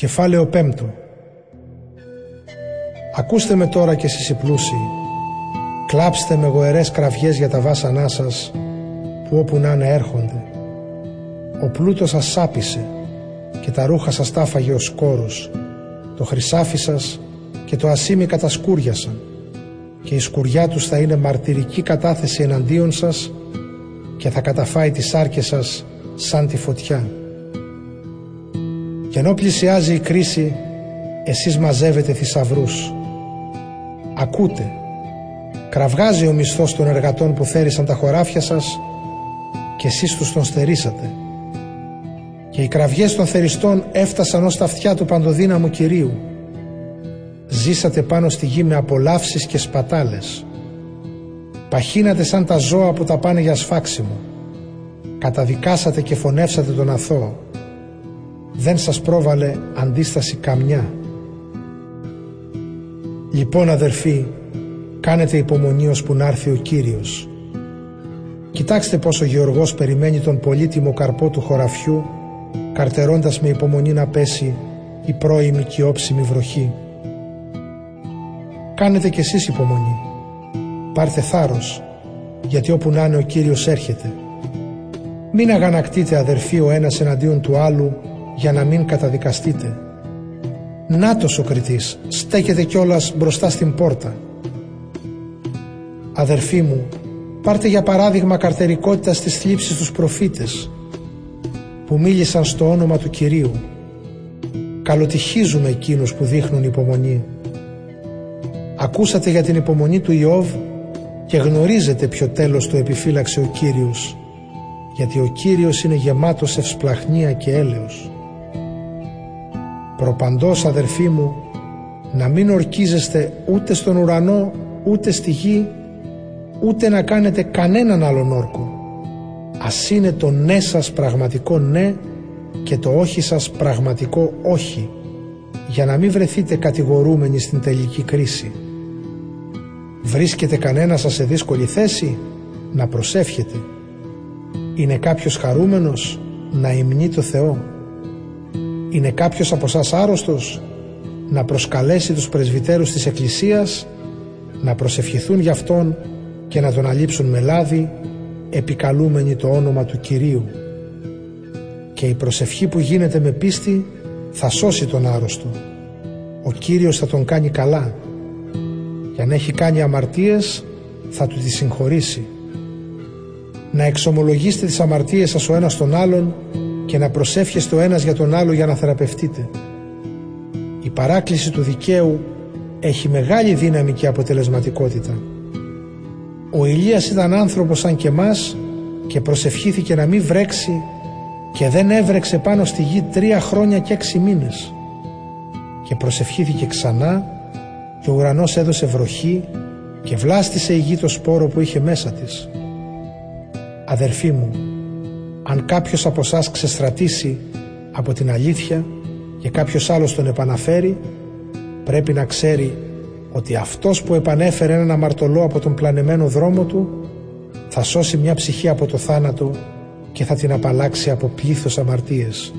Κεφάλαιο πέμπτο Ακούστε με τώρα και εσείς οι πλούσιοι Κλάψτε με γοερές κραυγές για τα βάσανά σας που όπου να είναι έρχονται. Ο πλούτος σας σάπισε και τα ρούχα σας τάφαγε ο σκόρος. Το χρυσάφι σας και το ασίμι κατασκούριασαν και η σκουριά τους θα είναι μαρτυρική κατάθεση εναντίον σας και θα καταφάει τις άρκες σας σαν τη φωτιά. Και ενώ πλησιάζει η κρίση, εσείς μαζεύετε θησαυρούς. Ακούτε, κραυγάζει ο μισθός των εργατών που θέρισαν τα χωράφια σας και εσείς τους τον στερήσατε. Και οι κραυγές των θεριστών έφτασαν ως τα αυτιά του παντοδύναμου Κυρίου. Ζήσατε πάνω στη γη με απολαύσεις και σπατάλες. Παχύνατε σαν τα ζώα που τα πάνε για σφάξιμο. Καταδικάσατε και φωνεύσατε τον αθώο. Δεν σας πρόβαλε αντίσταση καμιά. Λοιπόν αδερφοί, κάνετε υπομονή που να έρθει ο Κύριος. Κοιτάξτε πως ο Γεωργός περιμένει τον πολύτιμο καρπό του χωραφιού, καρτερώντας με υπομονή να πέσει η πρώιμη και όψιμη βροχή. Κάνετε κι εσείς υπομονή. Πάρτε θάρρος, γιατί όπου να είναι ο Κύριος έρχεται. Μην αγανακτείτε αδερφοί ο ένας εναντίον του άλλου για να μην καταδικαστείτε. Νάτος ο κριτής, στέκεται κιόλας μπροστά στην πόρτα. Αδερφοί μου, πάρτε για παράδειγμα καρτερικότητα στις θλίψεις τους προφήτες που μίλησαν στο όνομα του Κυρίου. Καλοτυχίζουμε εκείνους που δείχνουν υπομονή. Ακούσατε για την υπομονή του Ιώβ και γνωρίζετε ποιο τέλος του επιφύλαξε ο Κύριος γιατί ο Κύριος είναι γεμάτος ευσπλαχνία και έλεος. Προπαντός αδερφοί μου να μην ορκίζεστε ούτε στον ουρανό ούτε στη γη ούτε να κάνετε κανέναν άλλον όρκο. Ας είναι το ναι σας πραγματικό ναι και το όχι σας πραγματικό όχι για να μην βρεθείτε κατηγορούμενοι στην τελική κρίση. Βρίσκεται κανένας σας σε δύσκολη θέση να προσεύχετε. Είναι κάποιος χαρούμενος να υμνεί το Θεό. Είναι κάποιος από σας άρρωστος να προσκαλέσει τους πρεσβυτέρους της Εκκλησίας να προσευχηθούν για Αυτόν και να τον αλείψουν με λάδι επικαλούμενοι το όνομα του Κυρίου. Και η προσευχή που γίνεται με πίστη θα σώσει τον άρρωστο. Ο Κύριος θα τον κάνει καλά και αν έχει κάνει αμαρτίες θα του τη συγχωρήσει. Να εξομολογήσετε τις αμαρτίες σας ο ένας τον άλλον και να προσεύχεστε ο ένας για τον άλλο για να θεραπευτείτε. Η παράκληση του δικαίου έχει μεγάλη δύναμη και αποτελεσματικότητα. Ο Ηλίας ήταν άνθρωπος σαν και μας και προσευχήθηκε να μην βρέξει και δεν έβρεξε πάνω στη γη τρία χρόνια και έξι μήνες. Και προσευχήθηκε ξανά και ο ουρανός έδωσε βροχή και βλάστησε η γη το σπόρο που είχε μέσα της. Αδερφοί μου, αν κάποιος από εσάς ξεστρατήσει από την αλήθεια και κάποιος άλλος τον επαναφέρει, πρέπει να ξέρει ότι αυτός που επανέφερε έναν αμαρτωλό από τον πλανεμένο δρόμο του θα σώσει μια ψυχή από το θάνατο και θα την απαλλάξει από πλήθος αμαρτίες.